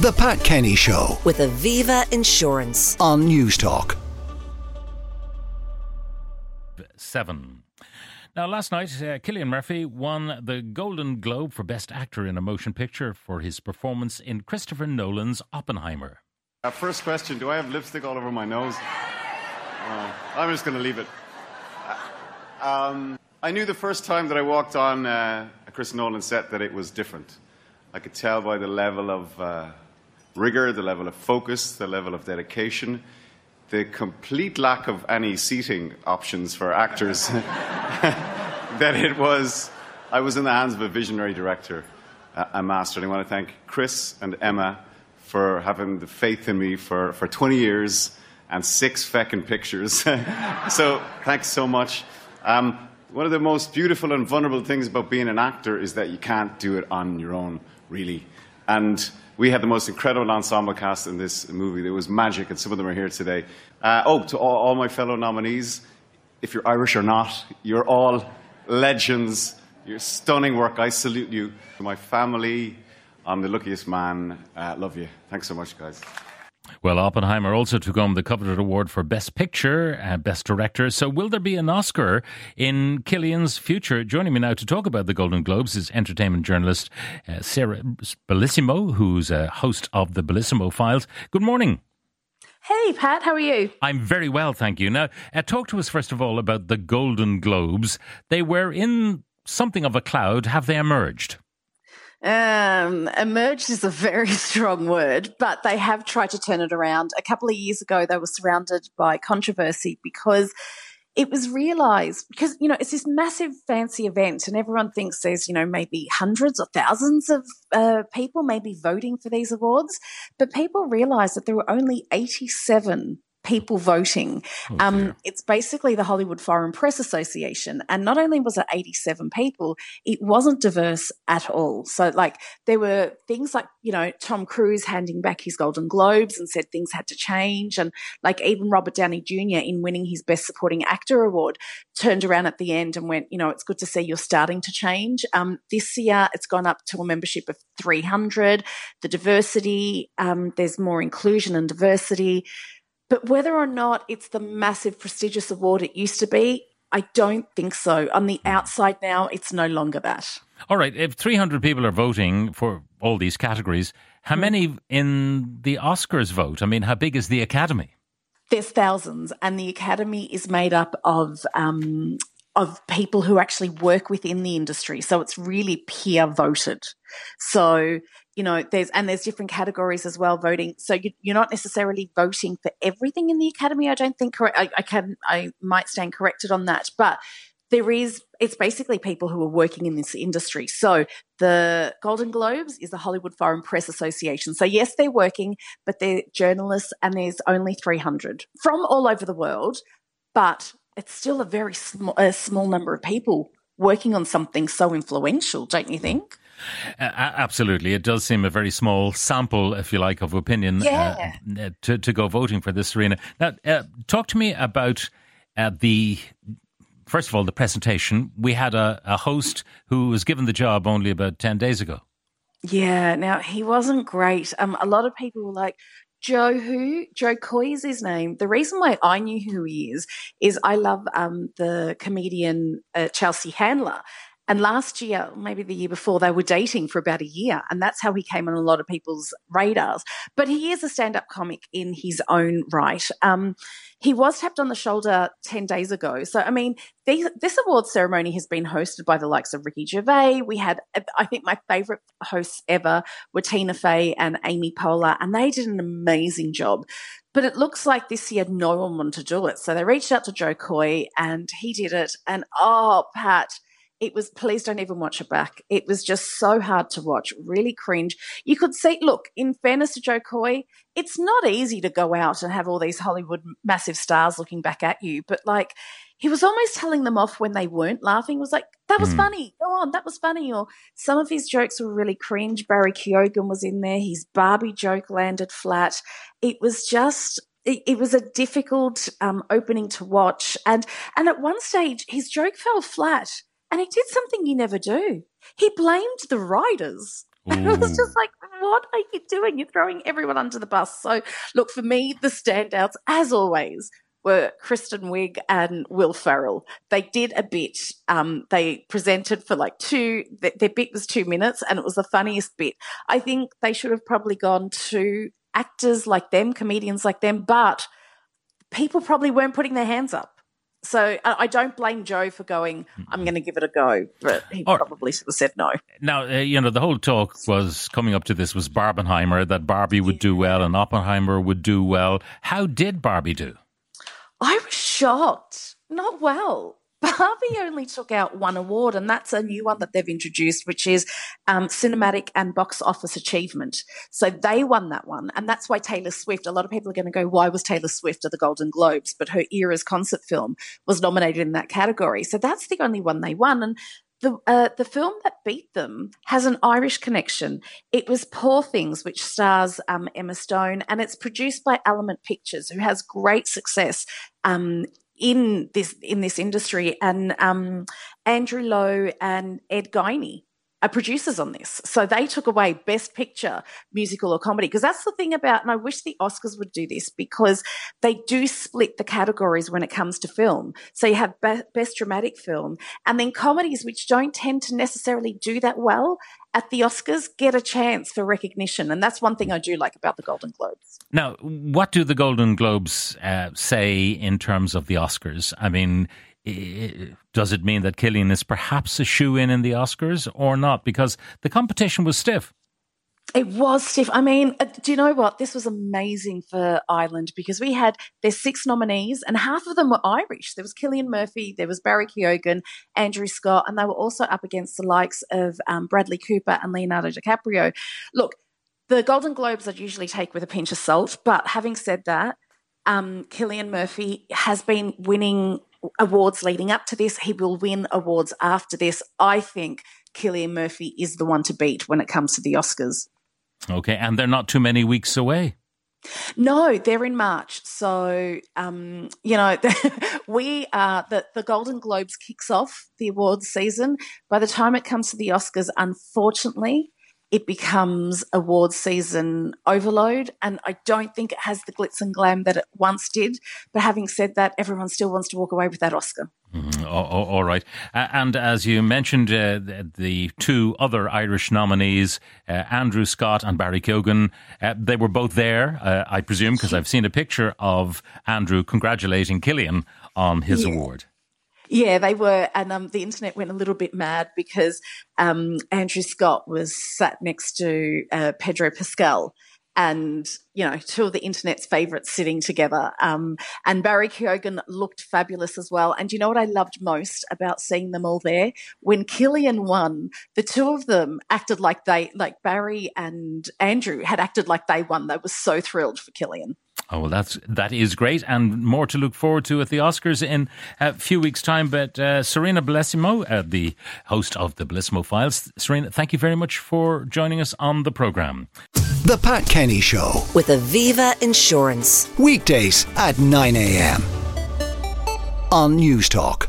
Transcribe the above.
The Pat Kenny Show with Aviva Insurance. on News Talk. seven. Now, last night, uh, Cillian Murphy won the Golden Globe for Best Actor in a Motion Picture for his performance in Christopher Nolan's Oppenheimer. Uh, first question Do I have lipstick all over my nose? Oh, I'm just going to leave it. Uh, um, I knew the first time that I walked on uh, a Chris Nolan set that it was different. I could tell by the level of uh, rigor, the level of focus, the level of dedication, the complete lack of any seating options for actors that it was. I was in the hands of a visionary director, a master. And I want to thank Chris and Emma for having the faith in me for, for 20 years and six feckin' pictures. so thanks so much. Um, one of the most beautiful and vulnerable things about being an actor is that you can't do it on your own, really. And we had the most incredible ensemble cast in this movie. It was magic, and some of them are here today. Uh, oh, to all, all my fellow nominees, if you're Irish or not, you're all legends. You're stunning work. I salute you. To my family, I'm the luckiest man. Uh, love you. Thanks so much, guys. Well, Oppenheimer also took home the coveted award for Best Picture and Best Director. So, will there be an Oscar in Cillian's future? Joining me now to talk about the Golden Globes is entertainment journalist uh, Sarina Bellissimo, who's a host of the Bellissimo Files. Good morning. Hey, Pat, how are you? I'm very well, thank you. Now, uh, talk to us first of all about the Golden Globes. They were in something of a cloud. Have they emerged? Um, emerged is a very strong word, but they have tried to turn it around. A couple of years ago, they were surrounded by controversy because it was realized because you know it's this massive fancy event and everyone thinks there's you know maybe hundreds or thousands of uh, people maybe voting for these awards but people realized that there were only 87 people voting. Oh, um, it's basically the Hollywood Foreign Press Association. And not only was it 87 people, it wasn't diverse at all. So, like, there were things like, you know, Tom Cruise handing back his Golden Globes and said things had to change. And, like, even Robert Downey Jr., in winning his Best Supporting Actor award, turned around at the end and went, you know, it's good to see you're starting to change. Um, this year, it's gone up to a membership of 300. The diversity, um, there's more inclusion and diversity. But whether or not it's the massive prestigious award it used to be, I don't think so. On the outside now, it's no longer that. All right, if 300 people are voting for all these categories, how many in the Oscars vote? I mean, how big is the Academy? There's thousands, and the Academy is made up of um, of people who actually work within the industry. So it's really peer voted. So you know, there's and there's different categories as well voting. So you, you're not necessarily voting for everything in the Academy. I don't think. Correct. I, I can. I might stand corrected on that, but there is it's basically people who are working in this industry so the golden globes is the hollywood foreign press association so yes they're working but they're journalists and there's only 300 from all over the world but it's still a very small, a small number of people working on something so influential don't you think Uh, absolutely. It does seem a very small sample, if you like, of opinion Yeah. uh, to, to go voting for this arena. Now, uh, talk to me about uh, the. First of all, the presentation. We had a, a host who was given the job only about 10 days ago. Yeah, now he wasn't great. Um, a lot of people were like, Joe who? Jo Koy is his name. The reason why I knew who he is is I love um, the comedian uh, Chelsea Handler. And last year, maybe the year before, they were dating for about a year. And that's how he came on a lot of people's radars. But he is a stand up comic in his own right. Um, he was tapped on the shoulder 10 days ago. So, I mean, this award ceremony has been hosted by the likes of Ricky Gervais. We had, I think, my favorite hosts ever were Tina Fey and Amy Poehler, and they did an amazing job. But it looks like this year no one wanted to do it. So they reached out to Jo Koy and he did it. And oh, Pat, it was please don't even watch it back. It was just so hard to watch, really cringe. You could see, look, in fairness to Jo Koy, it's not easy to go out and have all these Hollywood massive stars looking back at you, but like he was almost telling them off when they weren't laughing. Was like, that was Mm. funny. Go on, that was funny. Or some of his jokes were really cringe. Barry Keoghan was in there. His Barbie joke landed flat. It was just it, it was a difficult um, opening to watch. And and at one stage his joke fell flat and he did something you never do. He blamed the writers. it was just like, what are you doing? You're throwing everyone under the bus. So, look, for me, the standouts, as always, were Kristen Wiig and Will Ferrell. They did a bit. Um, they presented for like two. Th- their bit was two minutes, and it was the funniest bit. I think they should have probably gone to actors like them, comedians like them, but people probably weren't putting their hands up. So I don't blame Joe for going. I'm going to give it a go, but he or, probably should have said no. Now, uh, you know, the whole talk was coming up to this was Barbenheimer that Barbie would do well and Oppenheimer would do well. How did Barbie do? I was shocked. Not well. Barbie only took out one award, and that's a new one that they've introduced, which is um, cinematic and box office achievement. So they won that one, and that's why Taylor Swift. A lot of people are going to go, "Why was Taylor Swift at the Golden Globes?" But her Eras concert film was nominated in that category, so that's the only one they won. And the uh, the film that beat them has an Irish connection. It was Poor Things, which stars um, Emma Stone, and it's produced by Element Pictures, who has great success um, in this in this industry. And um, Andrew Lowe and Ed Guiney are producers on this. So they took away Best Picture, musical or comedy. Because that's the thing about, and I wish the Oscars would do this because they do split the categories when it comes to film. So you have be- Best Dramatic Film, and then comedies, which don't tend to necessarily do that well at the Oscars, get a chance for recognition. And that's one thing I do like about the Golden Globes. Now, what do the Golden Globes uh, say in terms of the Oscars? I mean, does it mean that Cillian is perhaps a shoe in in the Oscars or not? Because the competition was stiff. It was stiff. I mean, uh, do you know what? This was amazing for Ireland because we had their six nominees and half of them were Irish. There was Cillian Murphy, there was Barry Keoghan, Andrew Scott, and they were also up against the likes of um, Bradley Cooper and Leonardo DiCaprio. Look, the Golden Globes I'd usually take with a pinch of salt, but having said that, um, Cillian Murphy has been winning awards leading up to this. He will win awards after this. I think Cillian Murphy is the one to beat when it comes to the Oscars. Okay, and they're not too many weeks away. No, they're in March. So, um, you know, we are the, the Golden Globes kicks off the awards season. By the time it comes to the Oscars, unfortunately, it becomes award season overload. And I don't think it has the glitz and glam that it once did. But having said that, everyone still wants to walk away with that Oscar. Mm, all right. Uh, and as you mentioned, uh, the, the, two other Irish nominees, uh, Andrew Scott and Barry Keoghan, uh, they were both there, uh, I presume, because I've seen a picture of Andrew congratulating Cillian on his yeah. award. Yeah, they were, and um, the internet went a little bit mad because um, Andrew Scott was sat next to uh, Pedro Pascal, and you know, two of the internet's favourites sitting together. Um, and Barry Keoghan looked fabulous as well. And you know what I loved most about seeing them all there? When Cillian won, the two of them acted like they, like Barry and Andrew had acted like they won. They were so thrilled for Cillian. Oh well, that's that is great, and more to look forward to at the Oscars in a few weeks' time. But uh, Sarina Bellissimo, uh, the host of the Bellissimo Files, Sarina, thank you very much for joining us on the program. The Pat Kenny Show with Aviva Insurance weekdays at nine a.m. on Newstalk.